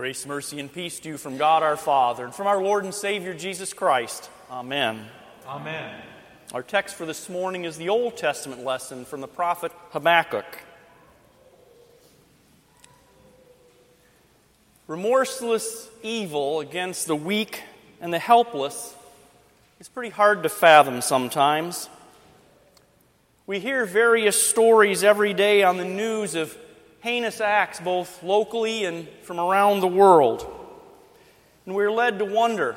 Grace, mercy, and peace to you from God our Father and from our Lord and Savior Jesus Christ. Amen. Amen. Our text for this morning is the Old Testament lesson from the prophet Habakkuk. Remorseless evil against the weak and the helpless is pretty hard to fathom sometimes. We hear various stories every day on the news of heinous acts, both locally and from around the world. And we're led to wonder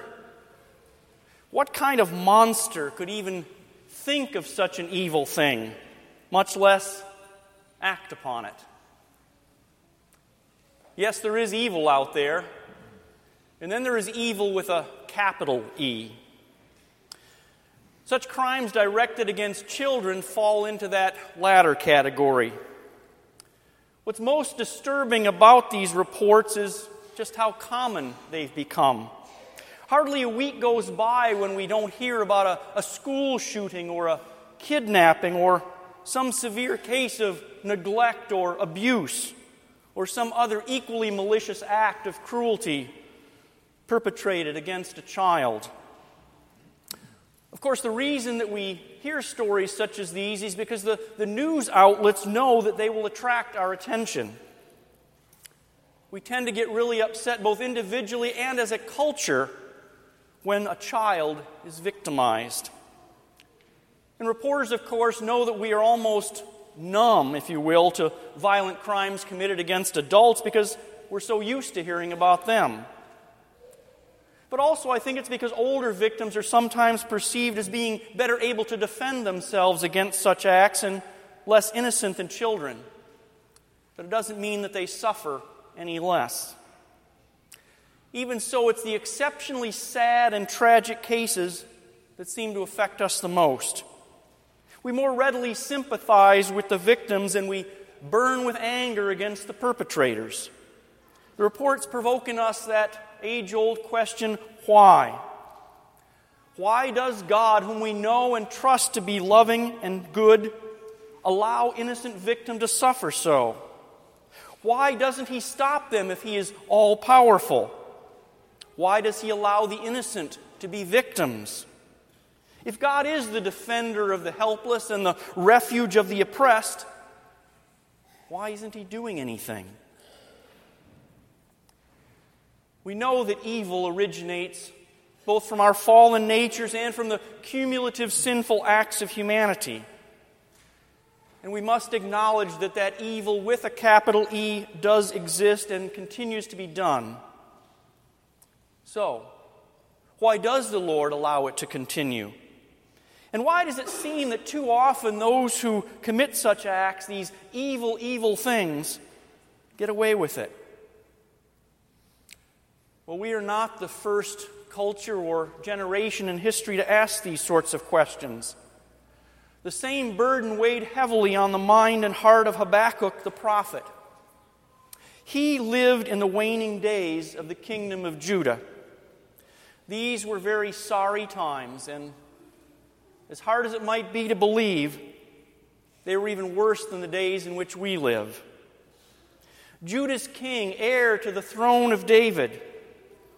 what kind of monster could even think of such an evil thing, much less act upon it? Yes, there is evil out there, and then there is evil with a capital E. Such crimes directed against children fall into that latter category. What's most disturbing about these reports is just how common they've become. Hardly a week goes by when we don't hear about a, a, school shooting or a kidnapping or some severe case of neglect or abuse or some other equally malicious act of cruelty perpetrated against a child. Of course, the reason that we hear stories such as these is because the, the news outlets know that they will attract our attention. We tend to get really upset, both individually and as a culture, when a child is victimized. And reporters, of course, know that we are almost numb, if you will, to violent crimes committed against adults because we're so used to hearing about them but also I think it's because older victims are sometimes perceived as being better able to defend themselves against such acts and less innocent than children. But it doesn't mean that they suffer any less. Even so, it's the exceptionally sad and tragic cases that seem to affect us the most. We more readily sympathize with the victims and we burn with anger against the perpetrators. The reports provoke in us that age old question why? Why does God, whom we know and trust to be loving and good, allow innocent victim to suffer so? Why doesn't he stop them if he is all powerful? Why does he allow the innocent to be victims? If God is the defender of the helpless and the refuge of the oppressed, why isn't he doing anything? We know that evil originates both from our fallen natures and from the cumulative sinful acts of humanity. And we must acknowledge that that evil with a capital E does exist and continues to be done. So, why does the Lord allow it to continue? And why does it seem that too often those who commit such acts, these evil, evil things, get away with it? Well, we are not the first culture or generation in history to ask these sorts of questions. The same burden weighed heavily on the mind and heart of Habakkuk the prophet. He lived in the waning days of the kingdom of Judah. These were very sorry times, and as hard as it might be to believe, they were even worse than the days in which we live. Judah's king, heir to the throne of David,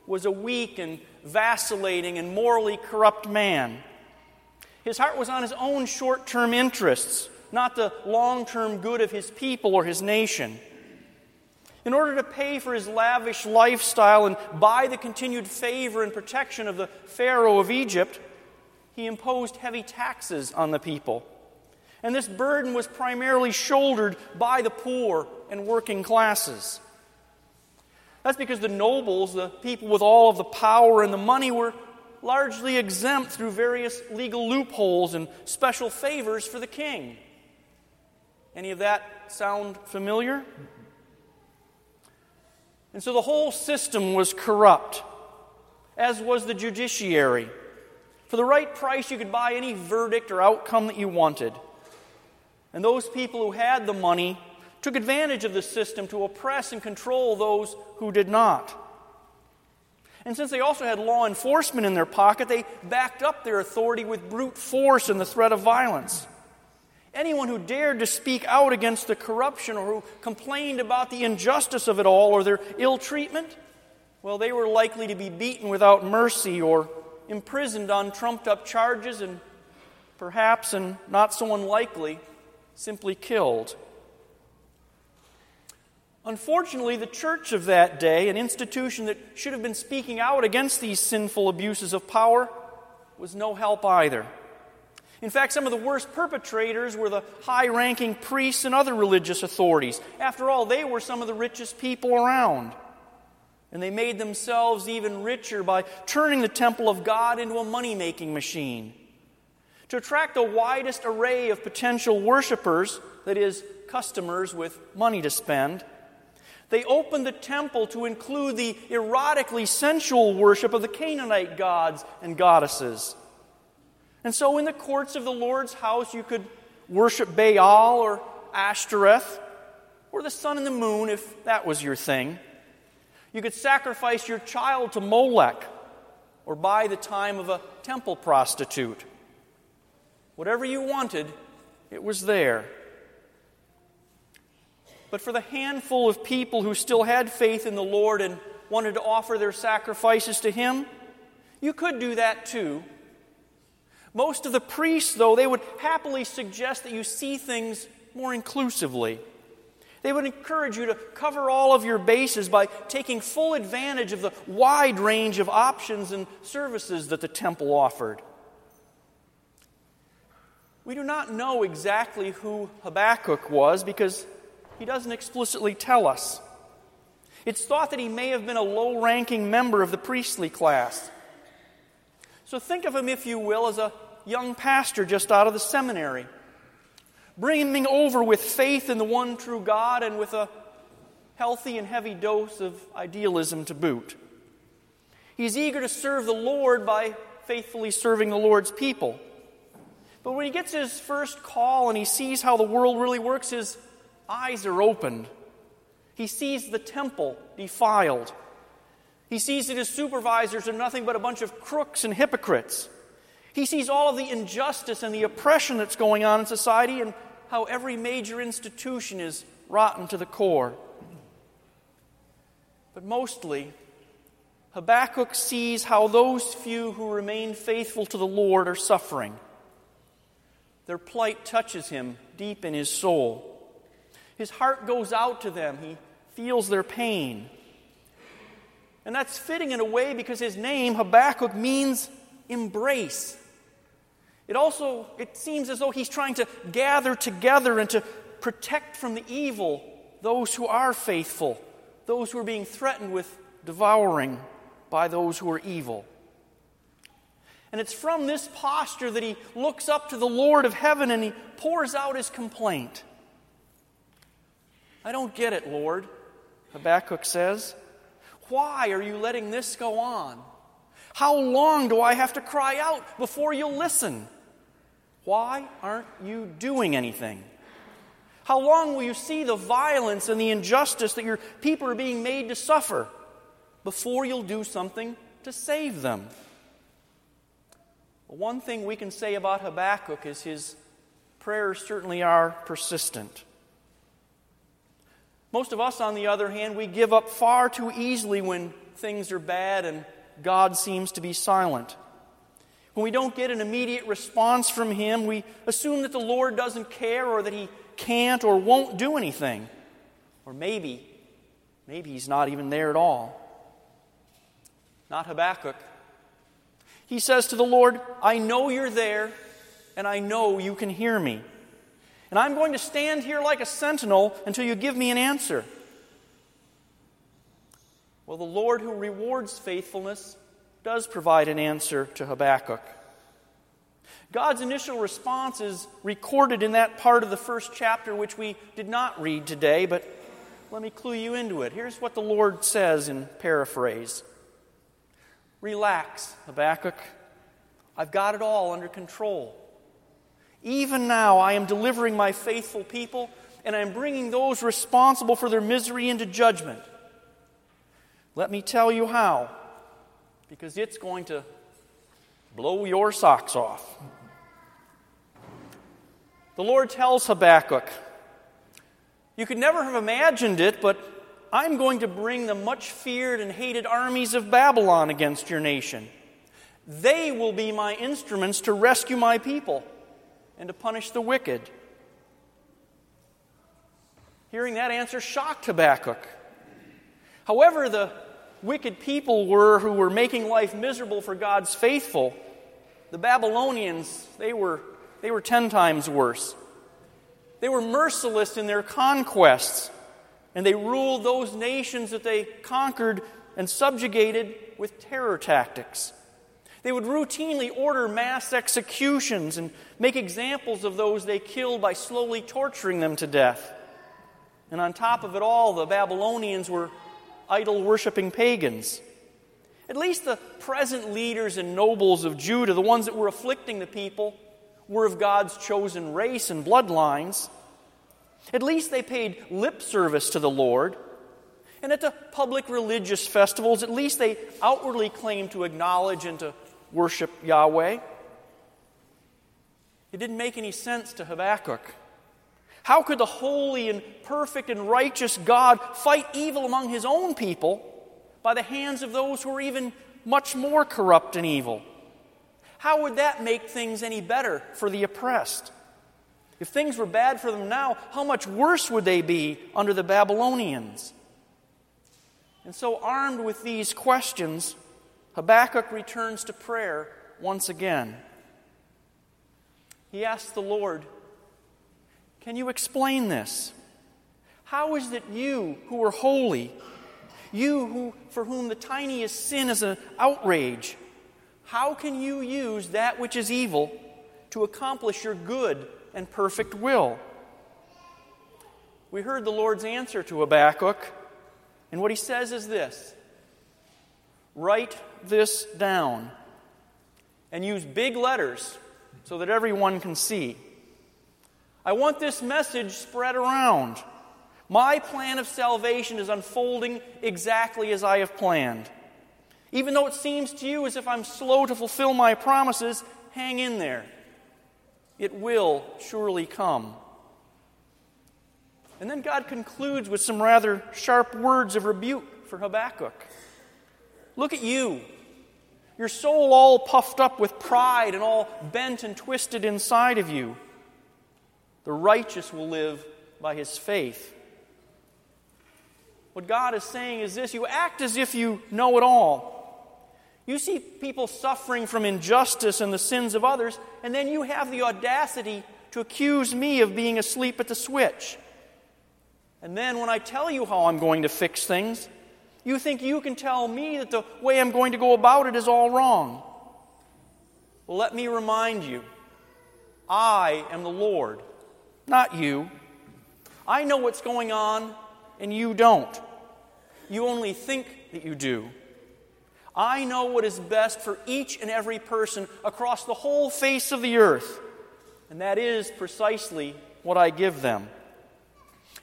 was a weak and vacillating and morally corrupt man. His heart was on his own short term interests, not the long term good of his people or his nation. In order to pay for his lavish lifestyle and buy the continued favor and protection of the Pharaoh of Egypt, he imposed heavy taxes on the people. And this burden was primarily shouldered by the poor and working classes. That's because the nobles, the people with all of the power and the money, were largely exempt through various legal loopholes and special favors for the king. Any of that sound familiar? And so the whole system was corrupt, as was the judiciary. For the right price, you could buy any verdict or outcome that you wanted. And those people who had the money took advantage of the system to oppress and control those who did not. And since they also had law enforcement in their pocket, they backed up their authority with brute force and the threat of violence. Anyone who dared to speak out against the corruption or who complained about the injustice of it all or their ill treatment well, they were likely to be beaten without mercy or imprisoned on trumped up charges and perhaps, and not so unlikely, simply killed. Unfortunately, the church of that day, an institution that should have been speaking out against these sinful abuses of power, was no help either. In fact, some of the worst perpetrators were the high ranking priests and other religious authorities. After all, they were some of the richest people around. And they made themselves even richer by turning the temple of God into a money making machine. To attract the widest array of potential worshippers, that is, customers with money to spend, they opened the temple to include the erotically sensual worship of the Canaanite gods and goddesses. And so, in the courts of the Lord's house, you could worship Baal or Ashtoreth or the sun and the moon if that was your thing. You could sacrifice your child to Molech or buy the time of a temple prostitute. Whatever you wanted, it was there. But for the handful of people who still had faith in the Lord and wanted to offer their sacrifices to Him, you could do that too. Most of the priests, though, they would happily suggest that you see things more inclusively. They would encourage you to cover all of your bases by taking full advantage of the wide range of options and services that the temple offered. We do not know exactly who Habakkuk was because he doesn't explicitly tell us. It's thought that he may have been a low ranking member of the priestly class. So think of him, if you will, as a young pastor just out of the seminary, brimming over with faith in the one true God and with a healthy and heavy dose of idealism to boot. He's eager to serve the Lord by faithfully serving the Lord's people. But when he gets his first call and he sees how the world really works, his eyes are opened. He sees the temple defiled. He sees that his supervisors are nothing but a bunch of crooks and hypocrites. He sees all of the injustice and the oppression that's going on in society and how every major institution is rotten to the core. But mostly, Habakkuk sees how those few who remain faithful to the Lord are suffering. Their plight touches him deep in his soul. His heart goes out to them. He feels their pain. And that's fitting in a way because his name, Habakkuk, means embrace. It also it seems as though he's trying to gather together and to protect from the evil those who are faithful, those who are being threatened with devouring by those who are evil. And it's from this posture that he looks up to the Lord of heaven and he pours out his complaint. I don't get it, Lord, Habakkuk says. Why are you letting this go on? How long do I have to cry out before you'll listen? Why aren't you doing anything? How long will you see the violence and the injustice that your people are being made to suffer before you'll do something to save them? one thing we can say about Habakkuk is his prayers certainly are persistent. Most of us, on the other hand, we give up far too easily when things are bad and God seems to be silent. When we don't get an immediate response from Him, we assume that the Lord doesn't care or that He can't or won't do anything. Or maybe, maybe He's not even there at all. Not Habakkuk. He says to the Lord, I know you're there, and I know you can hear me. And I'm going to stand here like a sentinel until you give me an answer. Well, the Lord who rewards faithfulness does provide an answer to Habakkuk. God's initial response is recorded in that part of the first chapter which we did not read today, but let me clue you into it. Here's what the Lord says in paraphrase Relax, Habakkuk. I've got it all under control. Even now, I am delivering my faithful people, and I am bringing those responsible for their misery into judgment. Let me tell you how, because it's going to blow your socks off. The Lord tells Habakkuk, You could never have imagined it, but I'm going to bring the much feared and hated armies of Babylon against your nation. They will be my instruments to rescue my people and to punish the wicked. Hearing that answer shocked Habakkuk. However, the wicked people were who were making life miserable for God's faithful, the Babylonians, they were, they were ten times worse. They were merciless in their conquests, and they ruled those nations that they conquered and subjugated with terror tactics. They would routinely order mass executions and make examples of those they killed by slowly torturing them to death. And on top of it all, the Babylonians were idol worshiping pagans. At least the present leaders and nobles of Judah, the ones that were afflicting the people, were of God's chosen race and bloodlines. At least they paid lip service to the Lord. And at the public religious festivals, at least they outwardly claimed to acknowledge and to worship Yahweh. It didn't make any sense to Habakkuk. How could the holy and perfect and righteous God fight evil among his own people by the hands of those who are even much more corrupt and evil? How would that make things any better for the oppressed? If things were bad for them now, how much worse would they be under the Babylonians? And so, armed with these questions, Habakkuk returns to prayer once again. He asks the Lord can you explain this? How is it you who are holy, you who, for whom the tiniest sin is an outrage, how can you use that which is evil to accomplish your good and perfect will? We heard the Lord's answer to Habakkuk, and what he says is this Write this down and use big letters so that everyone can see. I want this message spread around. My plan of salvation is unfolding exactly as I have planned. Even though it seems to you as if I'm slow to fulfill my promises, hang in there. It will surely come. And then God concludes with some rather sharp words of rebuke for Habakkuk. Look at you. Your soul all puffed up with pride and all bent and twisted inside of you. The righteous will live by his faith. What God is saying is this you act as if you know it all. You see people suffering from injustice and the sins of others, and then you have the audacity to accuse me of being asleep at the switch. And then when I tell you how I'm going to fix things, you think you can tell me that the way I'm going to go about it is all wrong. Let me remind you I am the Lord not you. I know what's going on, and you don't. You only think that you do. I know what is best for each and every person across the whole face of the earth, and that is precisely what I give them.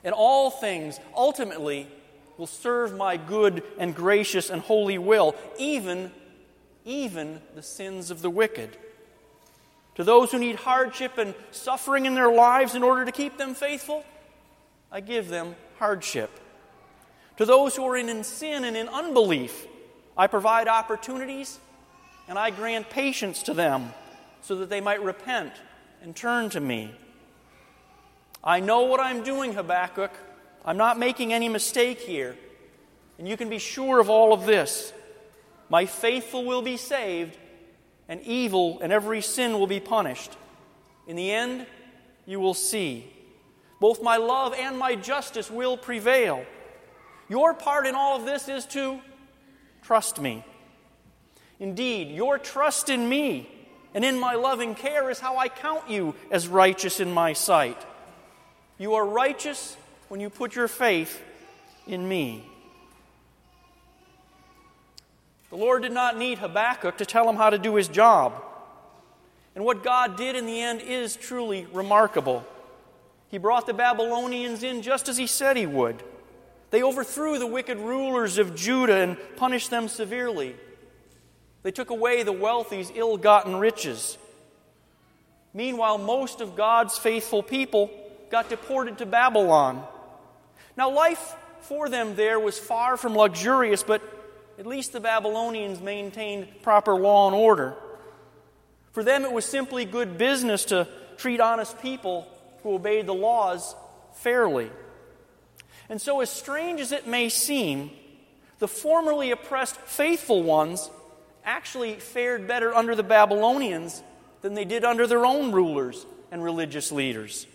And all things ultimately will serve my good and gracious and holy will, even, even the sins of the wicked. To those who need hardship and suffering in their lives in order to keep them faithful, I give them hardship. To those who are in sin and in unbelief, I provide opportunities and I grant patience to them so that they might repent and turn to me. I know what I'm doing, Habakkuk. I'm not making any mistake here. And you can be sure of all of this. My faithful will be saved, and evil and every sin will be punished. In the end, you will see. Both my love and my justice will prevail. Your part in all of this is to trust me. Indeed, your trust in me and in my loving care is how I count you as righteous in my sight. You are righteous when you put your faith in me. The Lord did not need Habakkuk to tell him how to do his job. And what God did in the end is truly remarkable. He brought the Babylonians in just as he said he would. They overthrew the wicked rulers of Judah and punished them severely. They took away the wealthy's ill gotten riches. Meanwhile, most of God's faithful people got deported to Babylon. Now, life for them there was far from luxurious, but at least the Babylonians maintained proper law and order. For them, it was simply good business to treat honest people who obeyed the laws fairly. And so, as strange as it may seem, the formerly oppressed faithful ones actually fared better under the Babylonians than they did under their own rulers and religious leaders.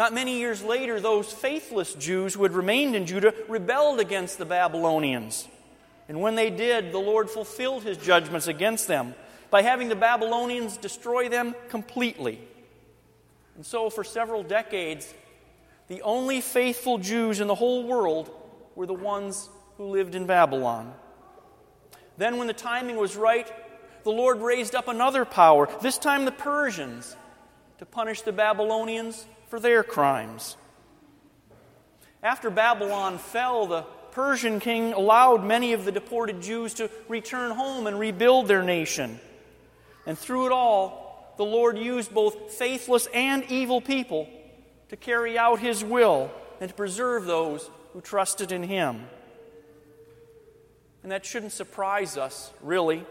Not many years later, those faithless Jews who had remained in Judah rebelled against the Babylonians. And when they did, the Lord fulfilled his judgments against them by having the Babylonians destroy them completely. And so, for several decades, the only faithful Jews in the whole world were the ones who lived in Babylon. Then, when the timing was right, the Lord raised up another power, this time the Persians, to punish the Babylonians for their crimes. After Babylon fell, the Persian king allowed many of the deported Jews to return home and rebuild their nation. And through it all, the Lord used both faithless and evil people to carry out his will and to preserve those who trusted in him. And that shouldn't surprise us, really.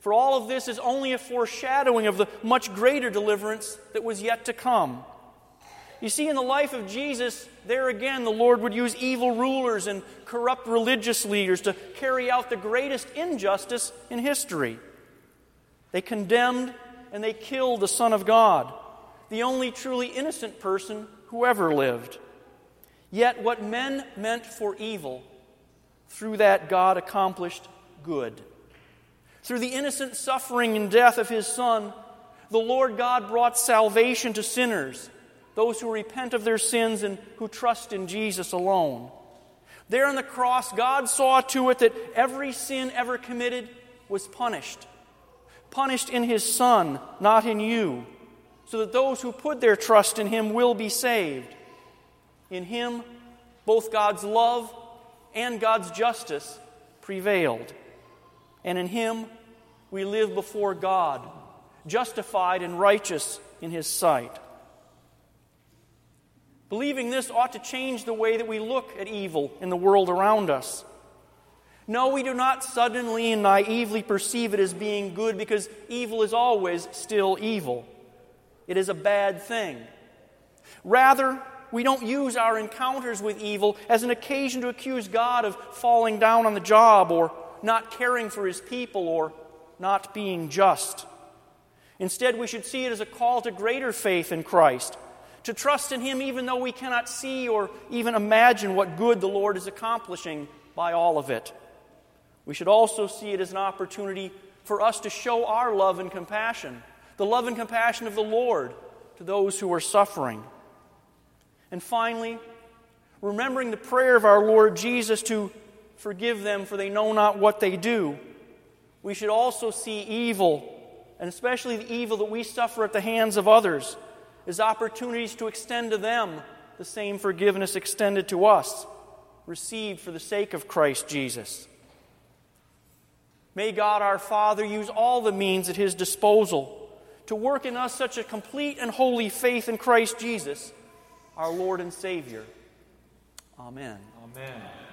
For all of this is only a foreshadowing of the much greater deliverance that was yet to come. You see, in the life of Jesus, there again, the Lord would use evil rulers and corrupt religious leaders to carry out the greatest injustice in history. They condemned and they killed the Son of God, the only truly innocent person who ever lived. Yet, what men meant for evil, through that God accomplished good. Through the innocent suffering and death of his Son, the Lord God brought salvation to sinners those who repent of their sins and who trust in Jesus alone. There on the cross, God saw to it that every sin ever committed was punished. Punished in His Son, not in you, so that those who put their trust in Him will be saved. In Him, both God's love and God's justice prevailed. And in Him, we live before God, justified and righteous in His sight. Believing this ought to change the way that we look at evil in the world around us. No, we do not suddenly and naively perceive it as being good because evil is always still evil. It is a bad thing. Rather, we don't use our encounters with evil as an occasion to accuse God of falling down on the job or not caring for his people or not being just. Instead, we should see it as a call to greater faith in Christ to trust in Him even though we cannot see or even imagine what good the Lord is accomplishing by all of it. We should also see it as an opportunity for us to show our love and compassion, the love and compassion of the Lord to those who are suffering. And finally, remembering the prayer of our Lord Jesus to forgive them, for they know not what they do, we should also see evil, and especially the evil that we suffer at the hands of others, as opportunities to extend to them the same forgiveness extended to us, received for the sake of Christ Jesus. May God our Father use all the means at His disposal to work in us such a complete and holy faith in Christ Jesus, our Lord and Savior. Amen. Amen.